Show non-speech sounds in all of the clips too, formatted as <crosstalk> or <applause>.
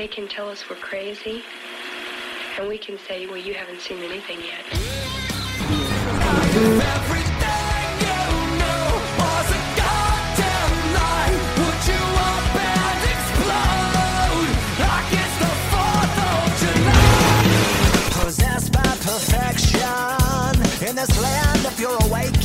They can tell us we're crazy and we can say well you haven't seen anything yet. This land, if you're awake,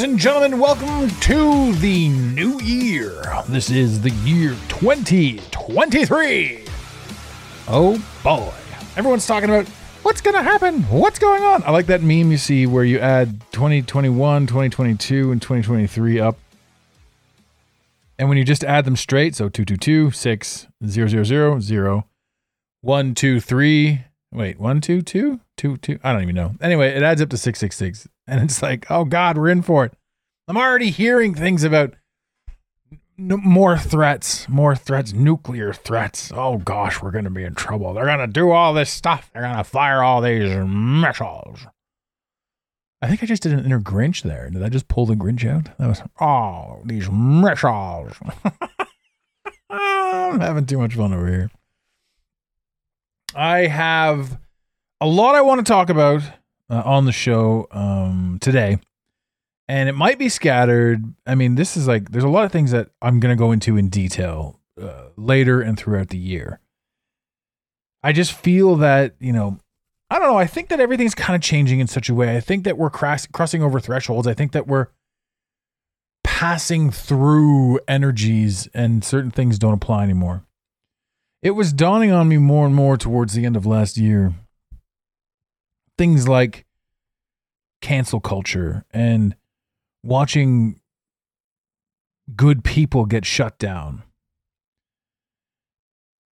Ladies and gentlemen, welcome to the new year. This is the year 2023. Oh boy. Everyone's talking about what's going to happen? What's going on? I like that meme you see where you add 2021, 2022, and 2023 up. And when you just add them straight, so 222, 6, 0, 0, 0, 0, 1, 2, 3, wait, 1, 2, 2, 2, 2, I don't even know. Anyway, it adds up to 666. And it's like, oh God, we're in for it. I'm already hearing things about n- more threats, more threats, nuclear threats. Oh gosh, we're going to be in trouble. They're going to do all this stuff. They're going to fire all these missiles. I think I just did an inner Grinch there. Did I just pull the Grinch out? That was, oh, these missiles. <laughs> I'm having too much fun over here. I have a lot I want to talk about uh, on the show um, today, and it might be scattered. I mean, this is like there's a lot of things that I'm going to go into in detail uh, later and throughout the year. I just feel that you know, I don't know. I think that everything's kind of changing in such a way. I think that we're cross- crossing over thresholds. I think that we're passing through energies, and certain things don't apply anymore. It was dawning on me more and more towards the end of last year things like cancel culture and watching good people get shut down.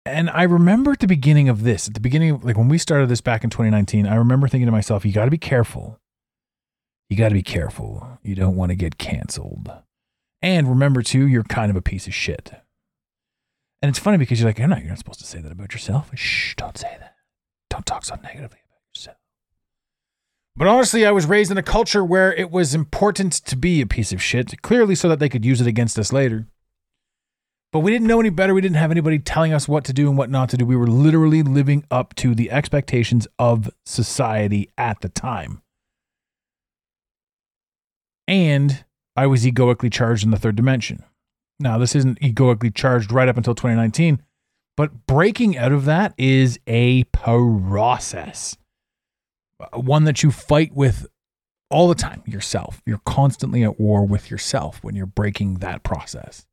And I remember at the beginning of this, at the beginning of like when we started this back in 2019, I remember thinking to myself, you got to be careful. You got to be careful. You don't want to get canceled. And remember too, you're kind of a piece of shit. And it's funny because you're like, you're not, you're not supposed to say that about yourself. Shh, don't say that. Don't talk so negatively about yourself. But honestly, I was raised in a culture where it was important to be a piece of shit, clearly so that they could use it against us later. But we didn't know any better. We didn't have anybody telling us what to do and what not to do. We were literally living up to the expectations of society at the time. and I was egoically charged in the third dimension. Now, this isn't egoically charged right up until 2019, but breaking out of that is a process. One that you fight with all the time yourself. You're constantly at war with yourself when you're breaking that process.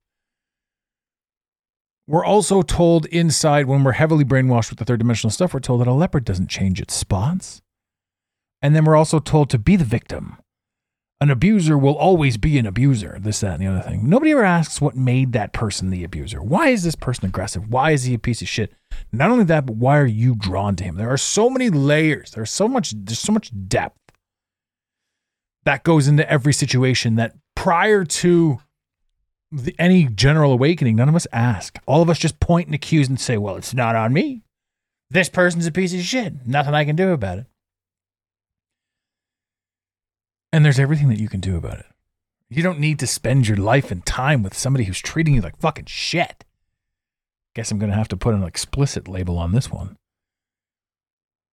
We're also told inside when we're heavily brainwashed with the third dimensional stuff, we're told that a leopard doesn't change its spots. And then we're also told to be the victim. An abuser will always be an abuser, this, that, and the other thing. Nobody ever asks what made that person the abuser. Why is this person aggressive? Why is he a piece of shit? Not only that, but why are you drawn to him? There are so many layers. There's so much, there's so much depth that goes into every situation that prior to the, any general awakening, none of us ask. All of us just point and accuse and say, well, it's not on me. This person's a piece of shit. Nothing I can do about it. And there's everything that you can do about it. You don't need to spend your life and time with somebody who's treating you like fucking shit. Guess I'm going to have to put an explicit label on this one.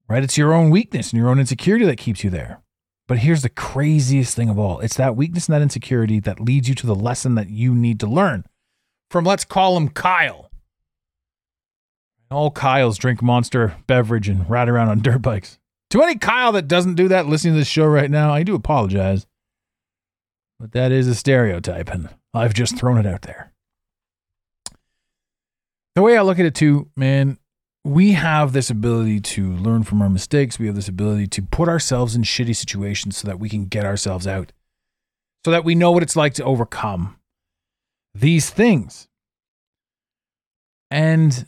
Right? It's your own weakness and your own insecurity that keeps you there. But here's the craziest thing of all it's that weakness and that insecurity that leads you to the lesson that you need to learn from, let's call him Kyle. All Kyles drink monster beverage and ride around on dirt bikes. To any Kyle that doesn't do that listening to this show right now, I do apologize. But that is a stereotype, and I've just thrown it out there. The way I look at it, too, man, we have this ability to learn from our mistakes. We have this ability to put ourselves in shitty situations so that we can get ourselves out, so that we know what it's like to overcome these things. And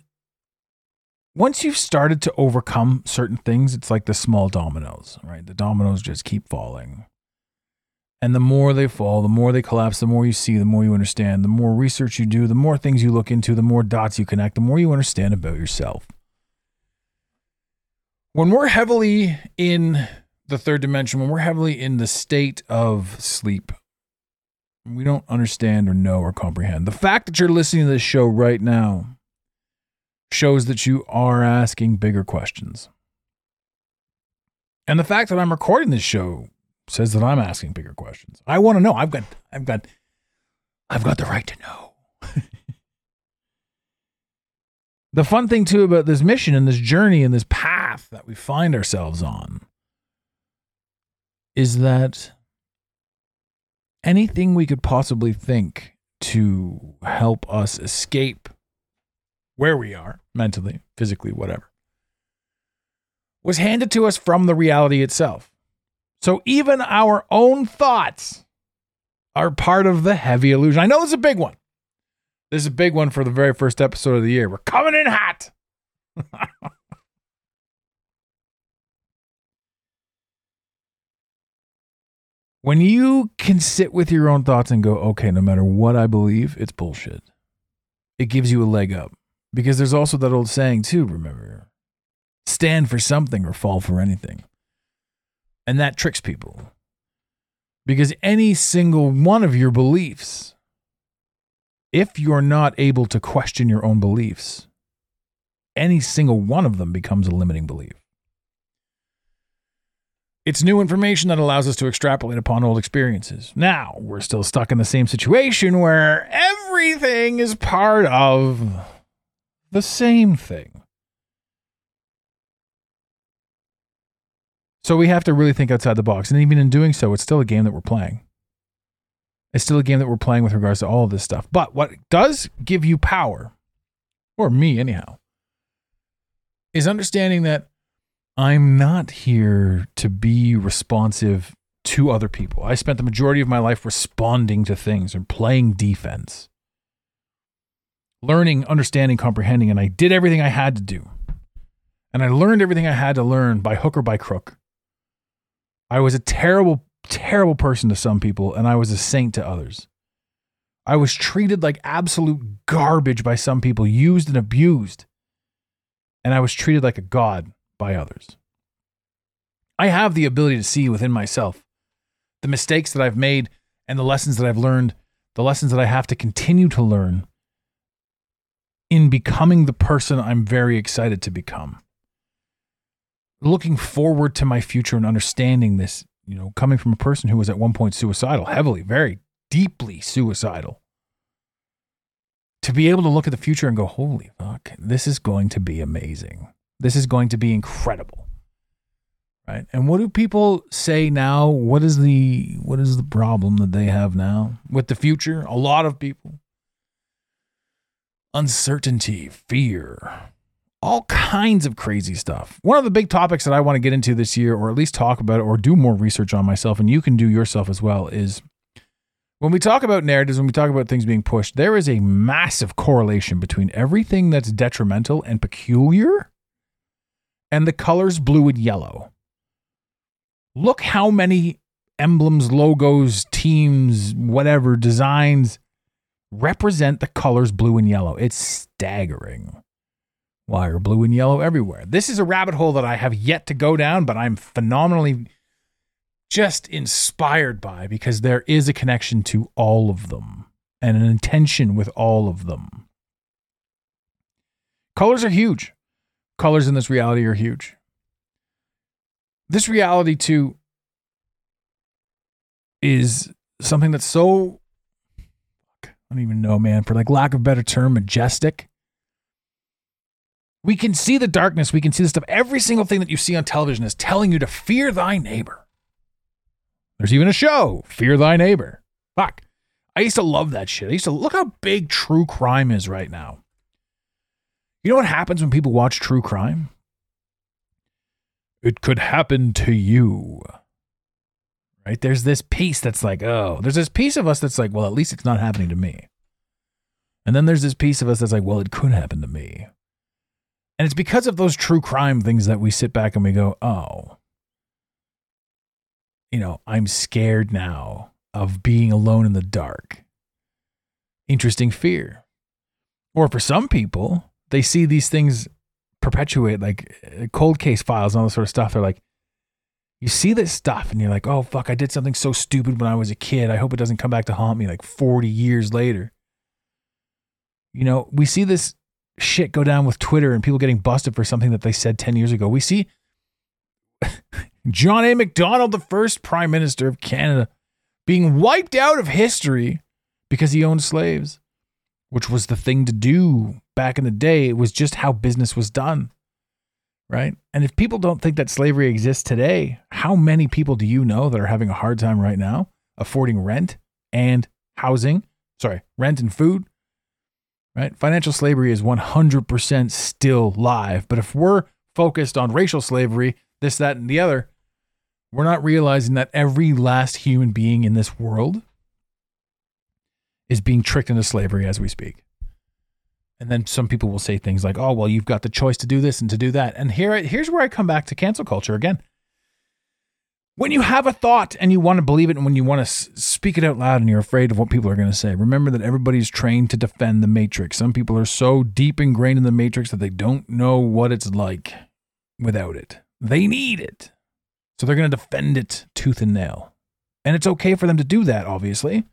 once you've started to overcome certain things, it's like the small dominoes, right? The dominoes just keep falling. And the more they fall, the more they collapse, the more you see, the more you understand, the more research you do, the more things you look into, the more dots you connect, the more you understand about yourself. When we're heavily in the third dimension, when we're heavily in the state of sleep, we don't understand or know or comprehend. The fact that you're listening to this show right now shows that you are asking bigger questions. And the fact that I'm recording this show says that I'm asking bigger questions. I want to know. I've got I've got I've got the right to know. <laughs> the fun thing too about this mission and this journey and this path that we find ourselves on is that anything we could possibly think to help us escape where we are mentally, physically, whatever, was handed to us from the reality itself. So even our own thoughts are part of the heavy illusion. I know is a big one. This is a big one for the very first episode of the year. We're coming in hot. <laughs> when you can sit with your own thoughts and go, okay, no matter what I believe, it's bullshit, it gives you a leg up. Because there's also that old saying, too, remember stand for something or fall for anything. And that tricks people. Because any single one of your beliefs, if you're not able to question your own beliefs, any single one of them becomes a limiting belief. It's new information that allows us to extrapolate upon old experiences. Now, we're still stuck in the same situation where everything is part of the same thing. So we have to really think outside the box. And even in doing so, it's still a game that we're playing. It's still a game that we're playing with regards to all of this stuff. But what does give you power, or me anyhow, is understanding that I'm not here to be responsive to other people. I spent the majority of my life responding to things and playing defense learning, understanding, comprehending, and I did everything I had to do. And I learned everything I had to learn by hook or by crook. I was a terrible, terrible person to some people, and I was a saint to others. I was treated like absolute garbage by some people, used and abused. And I was treated like a god by others. I have the ability to see within myself the mistakes that I've made and the lessons that I've learned, the lessons that I have to continue to learn in becoming the person I'm very excited to become. Looking forward to my future and understanding this you know, coming from a person who was at one point suicidal, heavily, very deeply suicidal, to be able to look at the future and go, holy fuck, this is going to be amazing. This is going to be incredible. Right? And what do people say now? What is the what is the problem that they have now with the future? A lot of people uncertainty, fear, all kinds of crazy stuff. One of the big topics that I want to get into this year, or at least talk about or do more research on myself, and you can do yourself as well, is when we talk about narratives, when we talk about things being pushed, there is a massive correlation between everything that's detrimental and peculiar and the colors blue and yellow. Look how many emblems, logos, teams, whatever, designs represent the colors blue and yellow. It's staggering. Why are blue and yellow everywhere? This is a rabbit hole that I have yet to go down, but I'm phenomenally just inspired by because there is a connection to all of them and an intention with all of them. Colors are huge. Colors in this reality are huge. This reality, too, is something that's so I don't even know, man, for like lack of better term, majestic. We can see the darkness, we can see the stuff. Every single thing that you see on television is telling you to fear thy neighbor. There's even a show, Fear Thy Neighbor. Fuck. I used to love that shit. I used to look how big true crime is right now. You know what happens when people watch true crime? It could happen to you right? There's this piece that's like, oh, there's this piece of us that's like, well, at least it's not happening to me. And then there's this piece of us that's like, well, it could happen to me. And it's because of those true crime things that we sit back and we go, oh, you know, I'm scared now of being alone in the dark. Interesting fear. Or for some people, they see these things perpetuate, like uh, cold case files and all this sort of stuff. They're like, you see this stuff and you're like, oh, fuck, I did something so stupid when I was a kid. I hope it doesn't come back to haunt me like 40 years later. You know, we see this shit go down with Twitter and people getting busted for something that they said 10 years ago. We see <laughs> John A. MacDonald, the first prime minister of Canada, being wiped out of history because he owned slaves, which was the thing to do back in the day. It was just how business was done right? And if people don't think that slavery exists today, how many people do you know that are having a hard time right now affording rent and housing? Sorry, rent and food, right? Financial slavery is 100% still live. But if we're focused on racial slavery, this, that, and the other, we're not realizing that every last human being in this world is being tricked into slavery as we speak. And then some people will say things like, "Oh, well, you've got the choice to do this and to do that." And here, here's where I come back to cancel culture again. When you have a thought and you want to believe it, and when you want to speak it out loud, and you're afraid of what people are going to say, remember that everybody's trained to defend the matrix. Some people are so deep ingrained in the matrix that they don't know what it's like without it. They need it, so they're going to defend it tooth and nail. And it's okay for them to do that, obviously.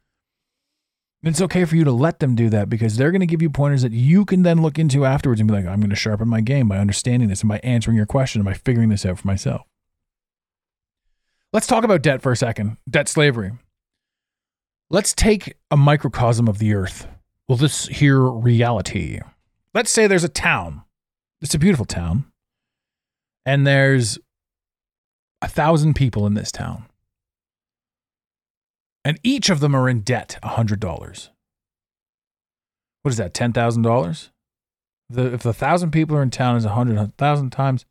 It's okay for you to let them do that because they're going to give you pointers that you can then look into afterwards and be like, I'm going to sharpen my game by understanding this and by answering your question and by figuring this out for myself. Let's talk about debt for a second debt slavery. Let's take a microcosm of the earth. Well, this here reality. Let's say there's a town. It's a beautiful town. And there's a thousand people in this town and each of them are in debt $100. What is that, $10,000? The, if the thousand people are in town is a hundred, a thousand times,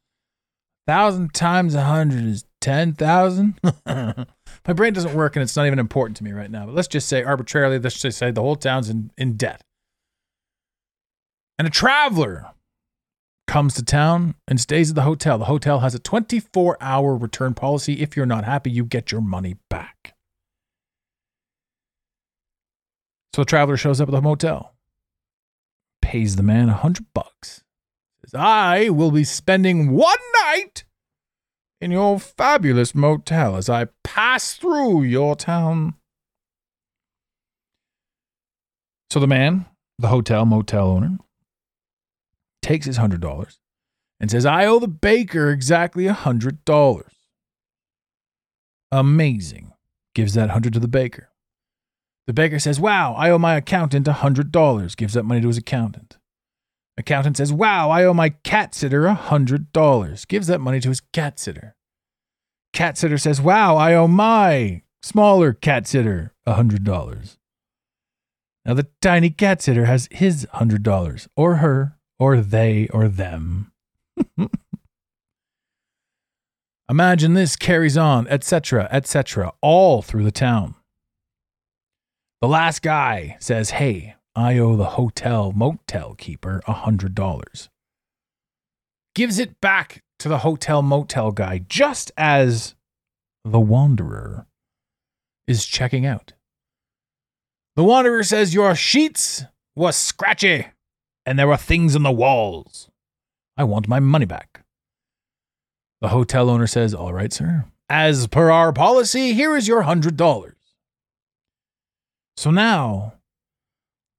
thousand times a hundred is ten thousand. <laughs> My brain doesn't work, and it's not even important to me right now. But let's just say arbitrarily, let's just say the whole town's in, in debt, and a traveler comes to town and stays at the hotel. The hotel has a 24 hour return policy. If you're not happy, you get your money back. So a traveler shows up at the motel, pays the man a hundred bucks, says, I will be spending one night in your fabulous motel as I pass through your town. So the man, the hotel motel owner, takes his hundred dollars and says, I owe the baker exactly a hundred dollars. Amazing. Gives that 100 to the baker. The baker says, Wow, I owe my accountant a $100. Gives that money to his accountant. Accountant says, Wow, I owe my cat sitter a $100. Gives that money to his cat sitter. Cat sitter says, Wow, I owe my smaller cat sitter a $100. Now the tiny cat sitter has his $100, or her, or they, or them. <laughs> Imagine this carries on, etc., etc., all through the town. The last guy says, Hey, I owe the hotel motel keeper a $100. Gives it back to the hotel motel guy just as the wanderer is checking out. The wanderer says, Your sheets were scratchy and there were things on the walls. I want my money back. The hotel owner says, All right, sir. As per our policy, here is your $100. So now,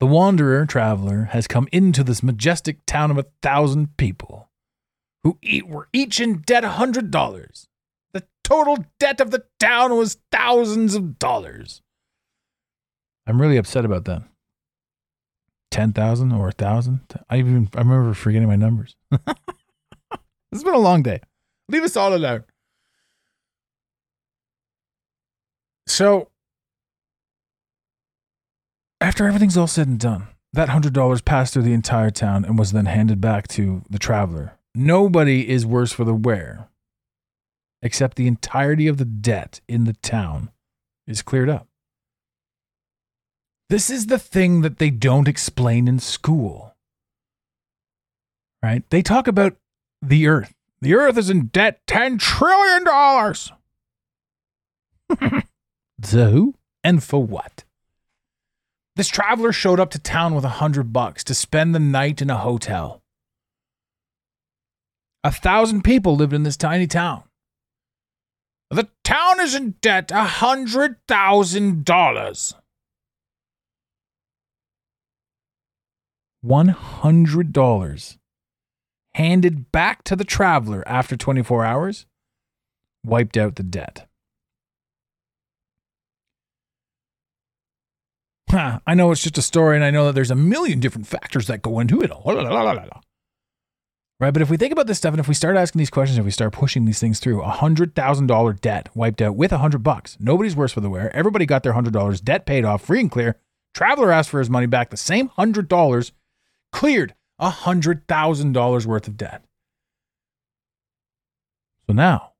the wanderer traveler has come into this majestic town of a thousand people who e- were each in debt a hundred dollars. The total debt of the town was thousands of dollars. I'm really upset about that. Ten thousand or a thousand? I even I remember forgetting my numbers. <laughs> it's been a long day. Leave us all alone. So after everything's all said and done, that hundred dollars passed through the entire town and was then handed back to the traveler. Nobody is worse for the wear, except the entirety of the debt in the town is cleared up. This is the thing that they don't explain in school. Right? They talk about the earth. The earth is in debt $10 trillion. <laughs> who? And for what? This traveler showed up to town with a hundred bucks to spend the night in a hotel. A thousand people lived in this tiny town. The town is in debt a hundred thousand dollars. One hundred dollars handed back to the traveler after 24 hours wiped out the debt. Huh, I know it's just a story, and I know that there's a million different factors that go into it. Right, but if we think about this stuff, and if we start asking these questions, if we start pushing these things through, a hundred thousand dollar debt wiped out with a hundred bucks. Nobody's worse for the wear. Everybody got their hundred dollars, debt paid off, free and clear. Traveler asked for his money back. The same hundred dollars cleared a hundred thousand dollars worth of debt. So now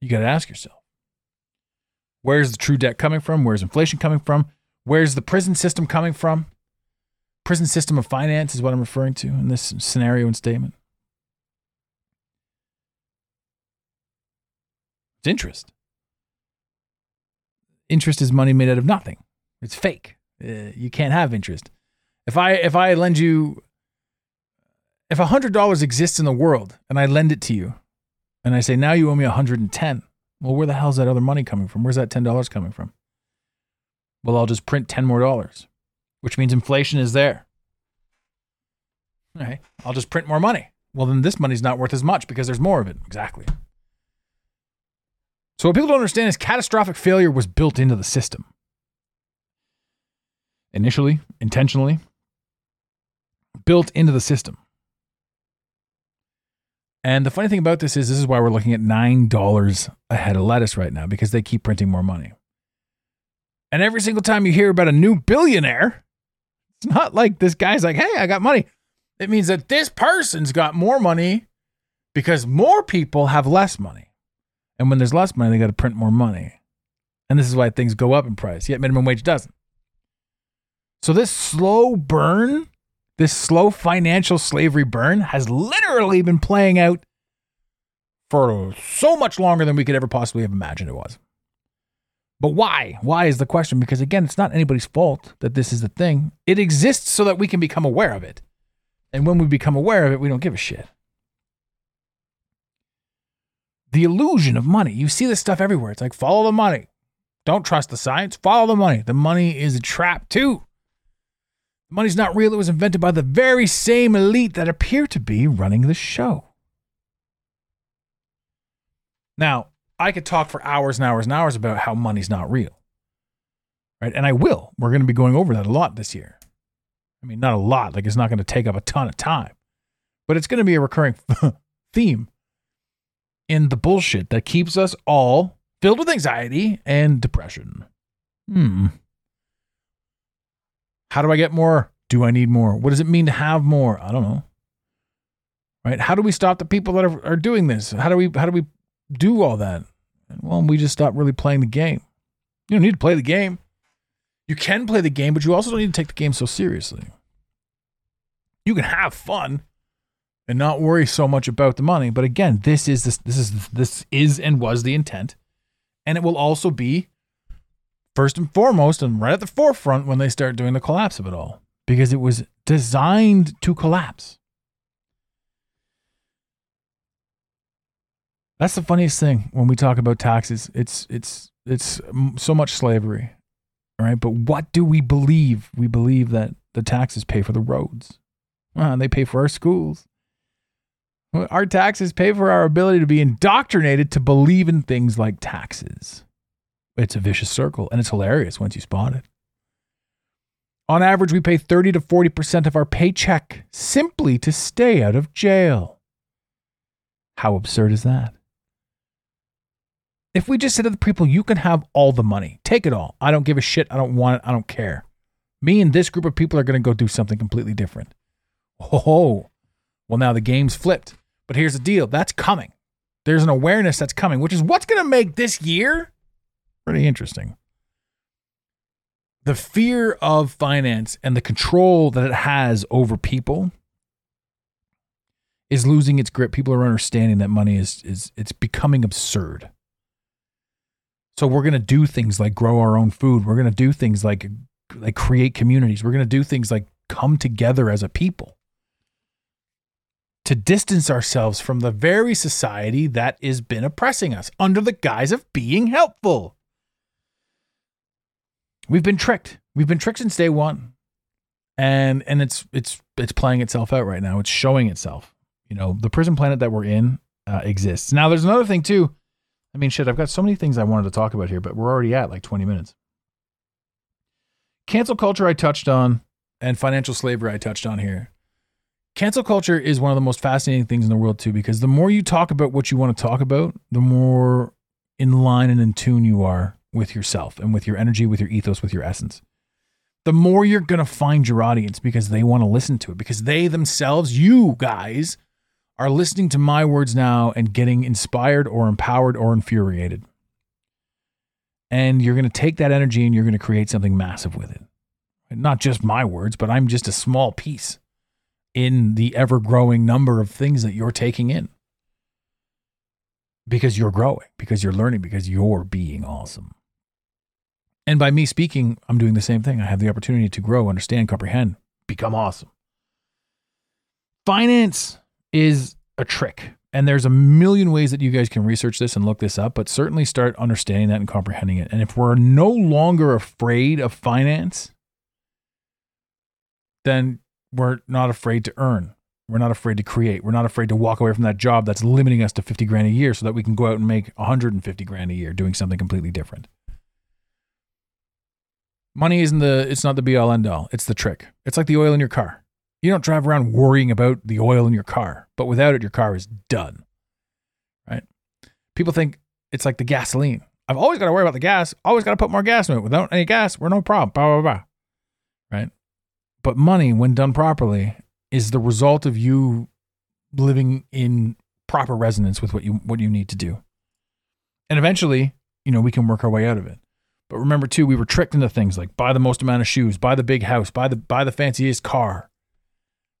you got to ask yourself Where's the true debt coming from? Where's inflation coming from? Where's the prison system coming from? Prison system of finance is what I'm referring to in this scenario and statement. It's interest. Interest is money made out of nothing. It's fake. Uh, you can't have interest. If I if I lend you if a hundred dollars exists in the world and I lend it to you, and I say now you owe me a hundred and ten, well, where the hell's that other money coming from? Where's that $10 coming from? Well, I'll just print 10 more dollars, which means inflation is there. All right. I'll just print more money. Well, then this money's not worth as much because there's more of it. Exactly. So, what people don't understand is catastrophic failure was built into the system. Initially, intentionally, built into the system. And the funny thing about this is, this is why we're looking at $9 a head of lettuce right now because they keep printing more money. And every single time you hear about a new billionaire, it's not like this guy's like, hey, I got money. It means that this person's got more money because more people have less money. And when there's less money, they got to print more money. And this is why things go up in price, yet minimum wage doesn't. So this slow burn this slow financial slavery burn has literally been playing out for so much longer than we could ever possibly have imagined it was. But why? Why is the question? Because again, it's not anybody's fault that this is the thing. It exists so that we can become aware of it. And when we become aware of it, we don't give a shit. The illusion of money. You see this stuff everywhere. It's like follow the money. Don't trust the science. Follow the money. The money is a trap too. Money's not real. It was invented by the very same elite that appear to be running the show. Now, I could talk for hours and hours and hours about how money's not real. Right? And I will. We're going to be going over that a lot this year. I mean, not a lot, like it's not going to take up a ton of time, but it's going to be a recurring <laughs> theme in the bullshit that keeps us all filled with anxiety and depression. Hmm. How do I get more? Do I need more? What does it mean to have more? I don't know. Right? How do we stop the people that are, are doing this? How do we how do we do all that? Well, we just stop really playing the game. You don't need to play the game. You can play the game, but you also don't need to take the game so seriously. You can have fun and not worry so much about the money, but again, this is this this is this is and was the intent. And it will also be first and foremost and right at the forefront when they start doing the collapse of it all because it was designed to collapse. That's the funniest thing when we talk about taxes. It's it's it's so much slavery, right? But what do we believe? We believe that the taxes pay for the roads. Well, they pay for our schools. Our taxes pay for our ability to be indoctrinated to believe in things like taxes. It's a vicious circle, and it's hilarious once you spot it. On average, we pay 30 to 40% of our paycheck simply to stay out of jail. How absurd is that? If we just said to the people, you can have all the money, take it all. I don't give a shit. I don't want it. I don't care. Me and this group of people are going to go do something completely different. Oh, well, now the game's flipped. But here's the deal that's coming. There's an awareness that's coming, which is what's going to make this year pretty interesting. The fear of finance and the control that it has over people is losing its grip. People are understanding that money is is it's becoming absurd. So we're going to do things like grow our own food. We're going to do things like like create communities. We're going to do things like come together as a people to distance ourselves from the very society that has been oppressing us under the guise of being helpful. We've been tricked. We've been tricked since day one. And and it's it's it's playing itself out right now. It's showing itself. You know, the prison planet that we're in uh, exists. Now there's another thing too. I mean, shit, I've got so many things I wanted to talk about here, but we're already at like 20 minutes. Cancel culture I touched on and financial slavery I touched on here. Cancel culture is one of the most fascinating things in the world too because the more you talk about what you want to talk about, the more in line and in tune you are with yourself and with your energy, with your ethos, with your essence. The more you're going to find your audience because they want to listen to it, because they themselves, you guys, are listening to my words now and getting inspired or empowered or infuriated. And you're going to take that energy and you're going to create something massive with it. Not just my words, but I'm just a small piece in the ever growing number of things that you're taking in because you're growing, because you're learning, because you're being awesome. And by me speaking, I'm doing the same thing. I have the opportunity to grow, understand, comprehend, become awesome. Finance is a trick. And there's a million ways that you guys can research this and look this up, but certainly start understanding that and comprehending it. And if we're no longer afraid of finance, then we're not afraid to earn. We're not afraid to create. We're not afraid to walk away from that job that's limiting us to 50 grand a year so that we can go out and make 150 grand a year doing something completely different. Money isn't the it's not the be all end all. It's the trick. It's like the oil in your car. You don't drive around worrying about the oil in your car, but without it your car is done. Right? People think it's like the gasoline. I've always got to worry about the gas. Always got to put more gas in it. Without any gas, we're no problem. Blah blah blah. Right? But money, when done properly, is the result of you living in proper resonance with what you what you need to do. And eventually, you know, we can work our way out of it. But remember too, we were tricked into things like buy the most amount of shoes, buy the big house, buy the buy the fanciest car.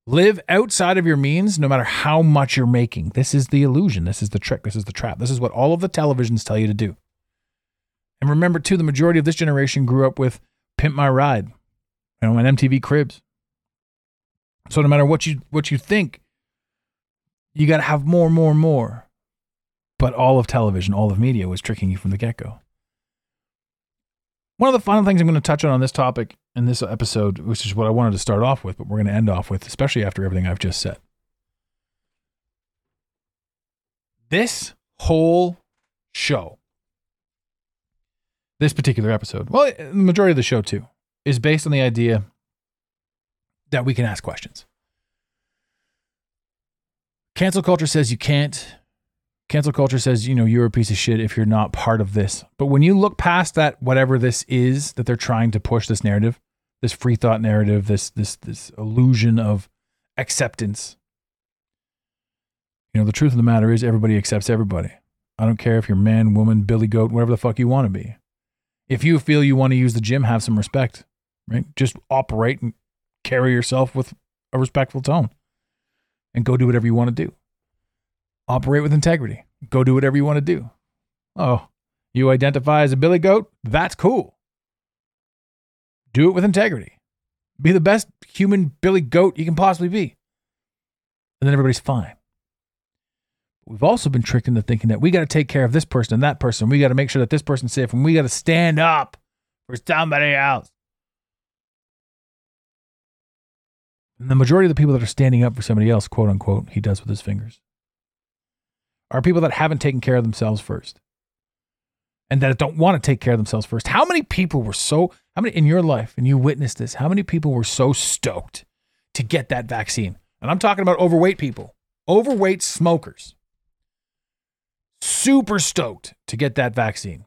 Live outside of your means no matter how much you're making. This is the illusion. This is the trick. This is the trap. This is what all of the televisions tell you to do. And remember too, the majority of this generation grew up with Pimp My Ride, you know, MTV Cribs. So no matter what you what you think, you got to have more, more, more. But all of television, all of media was tricking you from the get go. One of the final things I'm going to touch on on this topic in this episode, which is what I wanted to start off with, but we're going to end off with, especially after everything I've just said. This whole show, this particular episode, well, the majority of the show too, is based on the idea that we can ask questions. Cancel culture says you can't. Cancel culture says, you know, you're a piece of shit if you're not part of this. But when you look past that, whatever this is that they're trying to push this narrative, this free thought narrative, this this this illusion of acceptance. You know, the truth of the matter is everybody accepts everybody. I don't care if you're man, woman, billy goat, whatever the fuck you want to be. If you feel you want to use the gym, have some respect, right? Just operate and carry yourself with a respectful tone and go do whatever you want to do. Operate with integrity. Go do whatever you want to do. Oh, you identify as a billy goat? That's cool. Do it with integrity. Be the best human billy goat you can possibly be. And then everybody's fine. We've also been tricked into thinking that we got to take care of this person and that person. We got to make sure that this person's safe and we got to stand up for somebody else. And the majority of the people that are standing up for somebody else, quote unquote, he does with his fingers, are people that haven't taken care of themselves first and that don't want to take care of themselves first. How many people were so, how many in your life, and you witnessed this, how many people were so stoked to get that vaccine? And I'm talking about overweight people, overweight smokers, super stoked to get that vaccine.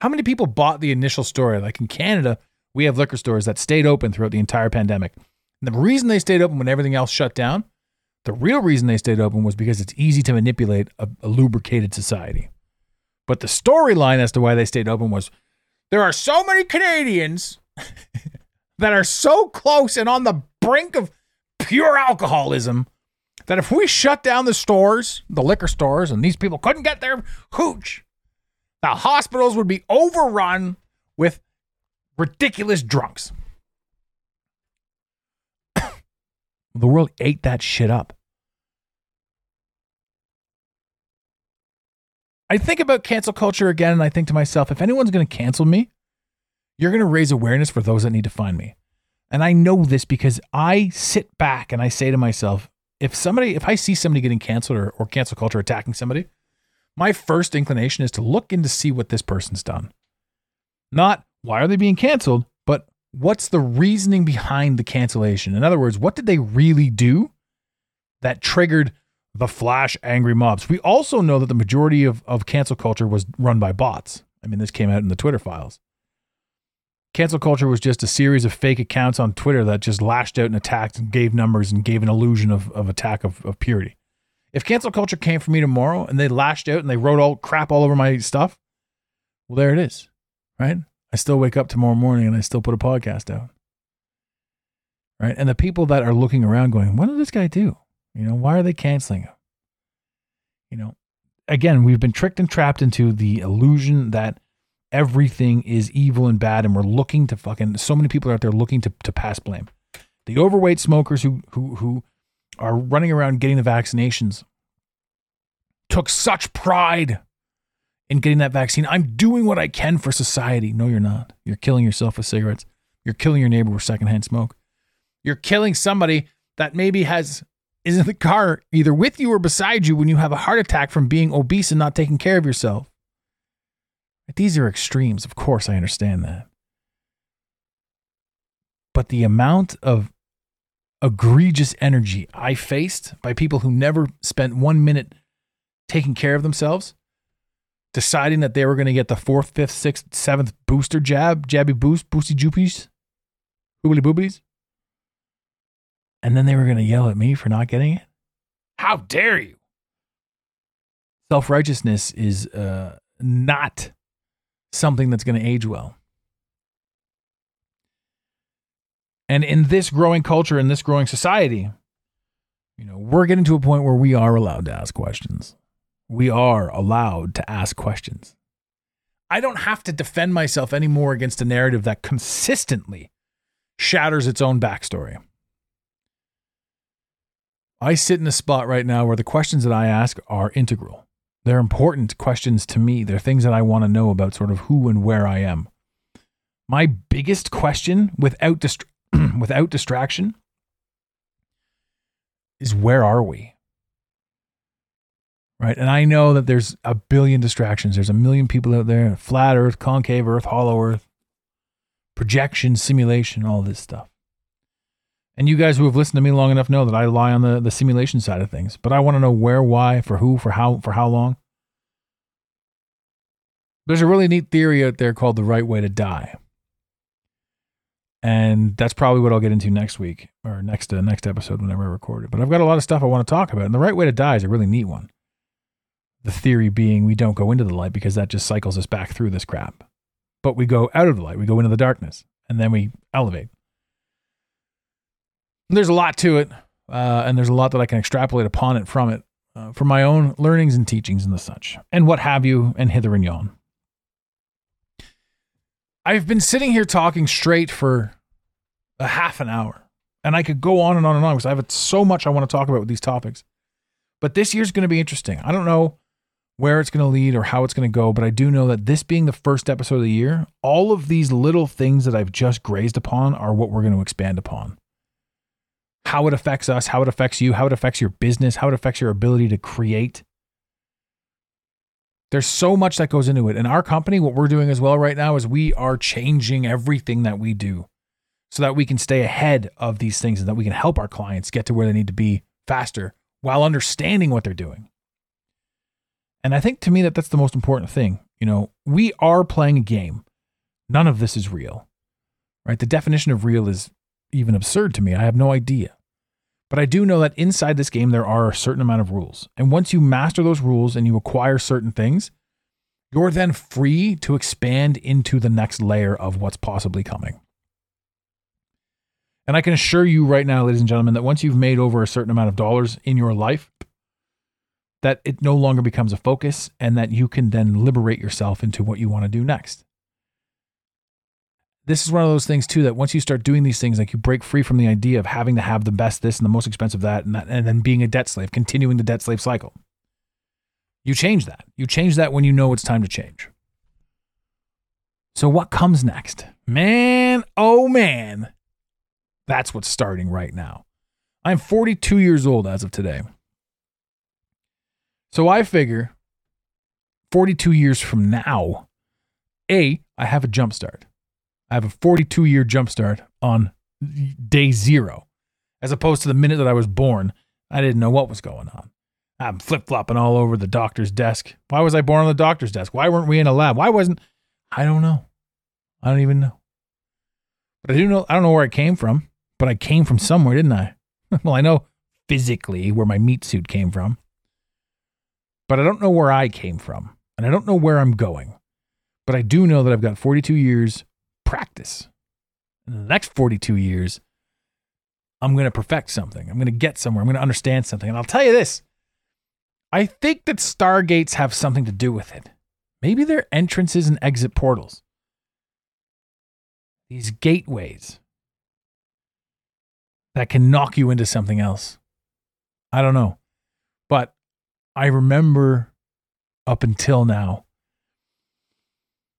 How many people bought the initial story? Like in Canada, we have liquor stores that stayed open throughout the entire pandemic. And the reason they stayed open when everything else shut down, the real reason they stayed open was because it's easy to manipulate a, a lubricated society. But the storyline as to why they stayed open was there are so many Canadians <laughs> that are so close and on the brink of pure alcoholism that if we shut down the stores, the liquor stores, and these people couldn't get their hooch, the hospitals would be overrun with ridiculous drunks. The world ate that shit up. I think about cancel culture again, and I think to myself, if anyone's going to cancel me, you're going to raise awareness for those that need to find me. And I know this because I sit back and I say to myself, if somebody, if I see somebody getting canceled or, or cancel culture attacking somebody, my first inclination is to look in to see what this person's done. Not why are they being canceled, what's the reasoning behind the cancellation? In other words, what did they really do that triggered the flash angry mobs? We also know that the majority of, of cancel culture was run by bots. I mean, this came out in the Twitter files. Cancel culture was just a series of fake accounts on Twitter that just lashed out and attacked and gave numbers and gave an illusion of, of attack of, of purity. If cancel culture came for me tomorrow and they lashed out and they wrote all crap all over my stuff, well, there it is, right? I still wake up tomorrow morning and I still put a podcast out. Right. And the people that are looking around going, what did this guy do? You know, why are they canceling him? You know, again, we've been tricked and trapped into the illusion that everything is evil and bad, and we're looking to fucking so many people are out there looking to, to pass blame. The overweight smokers who who who are running around getting the vaccinations took such pride in getting that vaccine. I'm doing what I can for society. No, you're not. You're killing yourself with cigarettes. You're killing your neighbor with secondhand smoke. You're killing somebody that maybe has is in the car either with you or beside you when you have a heart attack from being obese and not taking care of yourself. These are extremes. Of course, I understand that. But the amount of egregious energy I faced by people who never spent one minute taking care of themselves, deciding that they were going to get the fourth, fifth, sixth, seventh booster jab, jabby boost, boosty joopies, boobly boobies, and then they were going to yell at me for not getting it. How dare you? Self righteousness is uh, not something that's going to age well. And in this growing culture, in this growing society, you know, we're getting to a point where we are allowed to ask questions. We are allowed to ask questions. I don't have to defend myself anymore against a narrative that consistently shatters its own backstory. I sit in a spot right now where the questions that I ask are integral. They're important questions to me. They're things that I want to know about sort of who and where I am. My biggest question without dist- <clears throat> without distraction is where are we? Right? And I know that there's a billion distractions. There's a million people out there, flat earth, concave earth, hollow earth, projection, simulation, all this stuff. And you guys who have listened to me long enough know that I lie on the, the simulation side of things. But I want to know where, why, for who, for how, for how long. There's a really neat theory out there called the right way to die. And that's probably what I'll get into next week or next uh, next episode whenever I record it. But I've got a lot of stuff I want to talk about. And the right way to die is a really neat one. The theory being we don't go into the light because that just cycles us back through this crap. But we go out of the light, we go into the darkness, and then we elevate. There's a lot to it, uh, and there's a lot that I can extrapolate upon it from it, uh, from my own learnings and teachings and the such, and what have you, and hither and yon. I've been sitting here talking straight for a half an hour, and I could go on and on and on because I have so much I want to talk about with these topics. But this year's going to be interesting. I don't know where it's going to lead or how it's going to go, but I do know that this being the first episode of the year, all of these little things that I've just grazed upon are what we're going to expand upon. How it affects us, how it affects you, how it affects your business, how it affects your ability to create. There's so much that goes into it. In our company, what we're doing as well right now is we are changing everything that we do so that we can stay ahead of these things and that we can help our clients get to where they need to be faster while understanding what they're doing. And I think to me that that's the most important thing. You know, we are playing a game. None of this is real, right? The definition of real is even absurd to me. I have no idea. But I do know that inside this game, there are a certain amount of rules. And once you master those rules and you acquire certain things, you're then free to expand into the next layer of what's possibly coming. And I can assure you right now, ladies and gentlemen, that once you've made over a certain amount of dollars in your life, that it no longer becomes a focus and that you can then liberate yourself into what you want to do next. This is one of those things too that once you start doing these things, like you break free from the idea of having to have the best this and the most expensive that, and that, and then being a debt slave, continuing the debt slave cycle. You change that. You change that when you know it's time to change. So what comes next? Man, oh man. That's what's starting right now. I'm 42 years old as of today. So I figure 42 years from now, A, I have a jump start. I have a 42 year jump start on day zero, as opposed to the minute that I was born. I didn't know what was going on. I'm flip flopping all over the doctor's desk. Why was I born on the doctor's desk? Why weren't we in a lab? Why wasn't I don't know. I don't even know. But I do know I don't know where I came from, but I came from somewhere, didn't I? <laughs> well, I know physically where my meat suit came from but I don't know where I came from and I don't know where I'm going. But I do know that I've got 42 years practice. In the next 42 years, I'm going to perfect something. I'm going to get somewhere. I'm going to understand something. And I'll tell you this I think that stargates have something to do with it. Maybe they're entrances and exit portals. These gateways that can knock you into something else. I don't know. But I remember up until now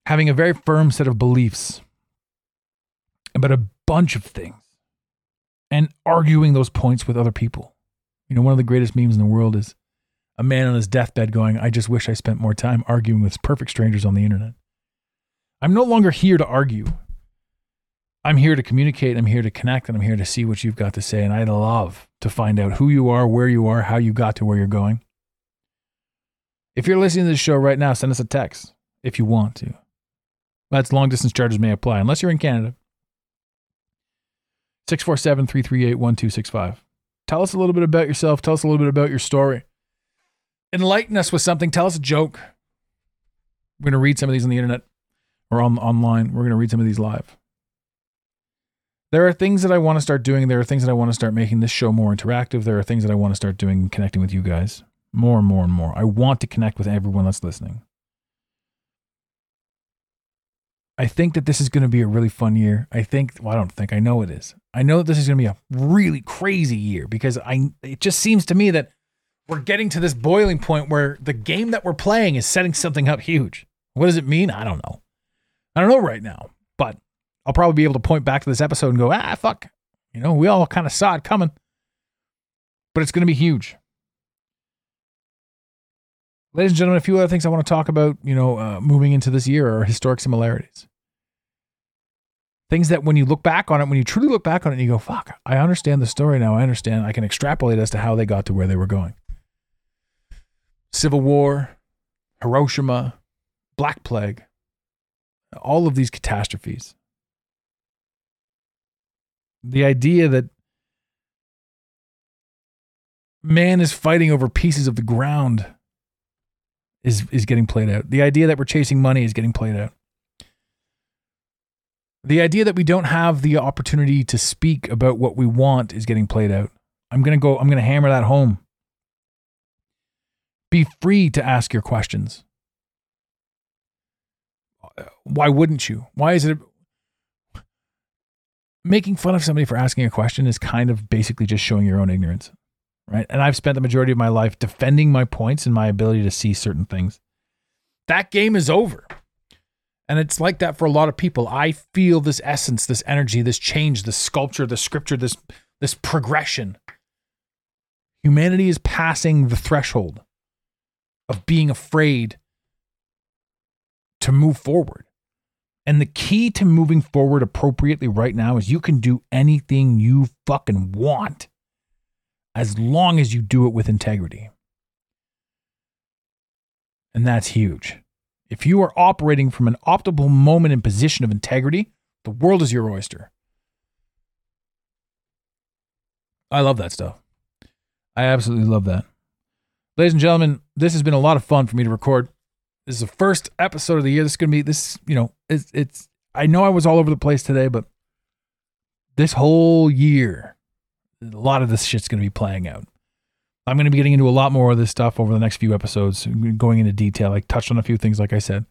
having a very firm set of beliefs about a bunch of things and arguing those points with other people. You know, one of the greatest memes in the world is a man on his deathbed going, I just wish I spent more time arguing with perfect strangers on the internet. I'm no longer here to argue. I'm here to communicate, I'm here to connect, and I'm here to see what you've got to say. And I'd love to find out who you are, where you are, how you got to where you're going. If you're listening to this show right now, send us a text if you want to. That's long distance charges may apply unless you're in Canada. 647 338 1265. Tell us a little bit about yourself. Tell us a little bit about your story. Enlighten us with something. Tell us a joke. We're going to read some of these on the internet or on online. We're going to read some of these live. There are things that I want to start doing. There are things that I want to start making this show more interactive. There are things that I want to start doing connecting with you guys more and more and more. I want to connect with everyone that's listening. I think that this is going to be a really fun year. I think, well, I don't think, I know it is. I know that this is going to be a really crazy year because I, it just seems to me that we're getting to this boiling point where the game that we're playing is setting something up huge. What does it mean? I don't know. I don't know right now, but I'll probably be able to point back to this episode and go, ah, fuck. You know, we all kind of saw it coming, but it's going to be huge. Ladies and gentlemen, a few other things I want to talk about, you know, uh, moving into this year are historic similarities. Things that when you look back on it, when you truly look back on it, you go, fuck, I understand the story now. I understand. I can extrapolate as to how they got to where they were going. Civil War, Hiroshima, Black Plague, all of these catastrophes. The idea that man is fighting over pieces of the ground is is getting played out. The idea that we're chasing money is getting played out. The idea that we don't have the opportunity to speak about what we want is getting played out. I'm going to go I'm going to hammer that home. Be free to ask your questions. Why wouldn't you? Why is it making fun of somebody for asking a question is kind of basically just showing your own ignorance right? And I've spent the majority of my life defending my points and my ability to see certain things. That game is over. And it's like that for a lot of people. I feel this essence, this energy, this change, this sculpture, this scripture, this this progression. Humanity is passing the threshold of being afraid to move forward. And the key to moving forward appropriately right now is you can do anything you fucking want as long as you do it with integrity. And that's huge. If you are operating from an optimal moment and position of integrity, the world is your oyster. I love that stuff. I absolutely love that. Ladies and gentlemen, this has been a lot of fun for me to record. This is the first episode of the year. This is going to be this, you know, it's, it's, I know I was all over the place today, but this whole year a lot of this shit's going to be playing out. I'm going to be getting into a lot more of this stuff over the next few episodes, going into detail. I touched on a few things, like I said.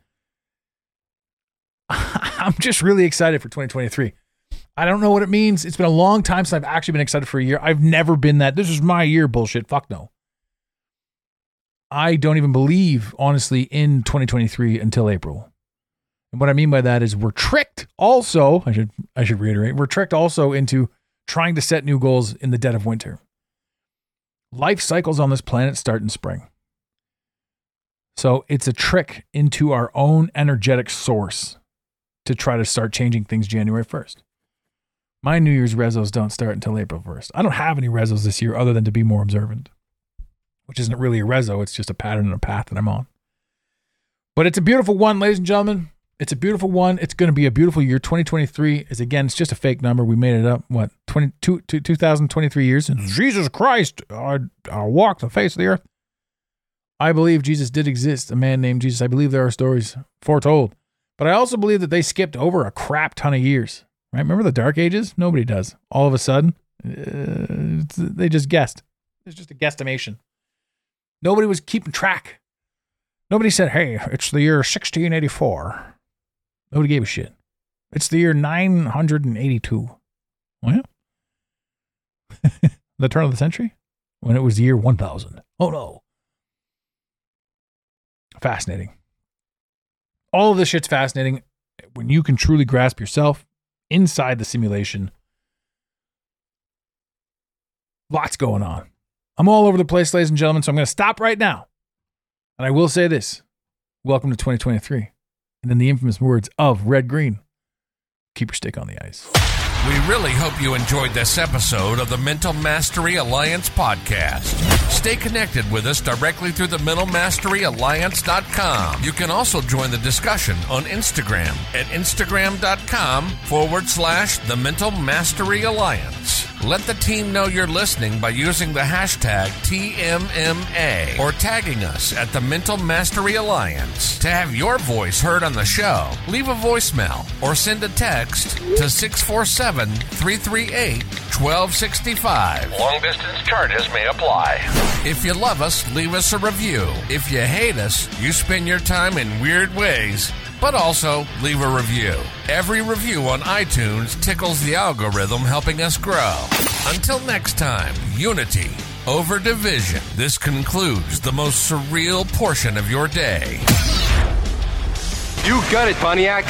<laughs> I'm just really excited for 2023. I don't know what it means. It's been a long time since I've actually been excited for a year. I've never been that. This is my year bullshit. Fuck no. I don't even believe, honestly, in 2023 until April. And what I mean by that is we're tricked also, I should I should reiterate, we're tricked also into trying to set new goals in the dead of winter. Life cycles on this planet start in spring. So it's a trick into our own energetic source to try to start changing things January 1st. My New Year's rezos don't start until April 1st. I don't have any rezos this year other than to be more observant, which isn't really a rezo. It's just a pattern and a path that I'm on. But it's a beautiful one, ladies and gentlemen. It's a beautiful one. It's going to be a beautiful year. 2023 is again, it's just a fake number. We made it up. What 22 2023 years and Jesus Christ, I, our walk the face of the earth. I believe Jesus did exist. A man named Jesus. I believe there are stories foretold, but I also believe that they skipped over a crap ton of years. Right? Remember the Dark Ages? Nobody does. All of a sudden, uh, they just guessed. It's just a guesstimation. Nobody was keeping track. Nobody said, "Hey, it's the year 1684." Nobody gave a shit. It's the year 982. Oh, yeah? <laughs> the turn of the century? When it was the year 1000. Oh, no. Fascinating. All of this shit's fascinating when you can truly grasp yourself inside the simulation. Lots going on. I'm all over the place, ladies and gentlemen, so I'm going to stop right now. And I will say this welcome to 2023. And in the infamous words of Red Green, keep your stick on the ice. We really hope you enjoyed this episode of the Mental Mastery Alliance podcast. Stay connected with us directly through the mentalmasteryalliance.com. You can also join the discussion on Instagram at instagram.com forward slash the Mental Mastery Alliance. Let the team know you're listening by using the hashtag TMMA or tagging us at the Mental Mastery Alliance. To have your voice heard on the show, leave a voicemail or send a text to 647 338 1265. Long distance charges may apply. If you love us, leave us a review. If you hate us, you spend your time in weird ways but also leave a review. Every review on iTunes tickles the algorithm, helping us grow. Until next time, unity over division. This concludes the most surreal portion of your day. You got it, Pontiac.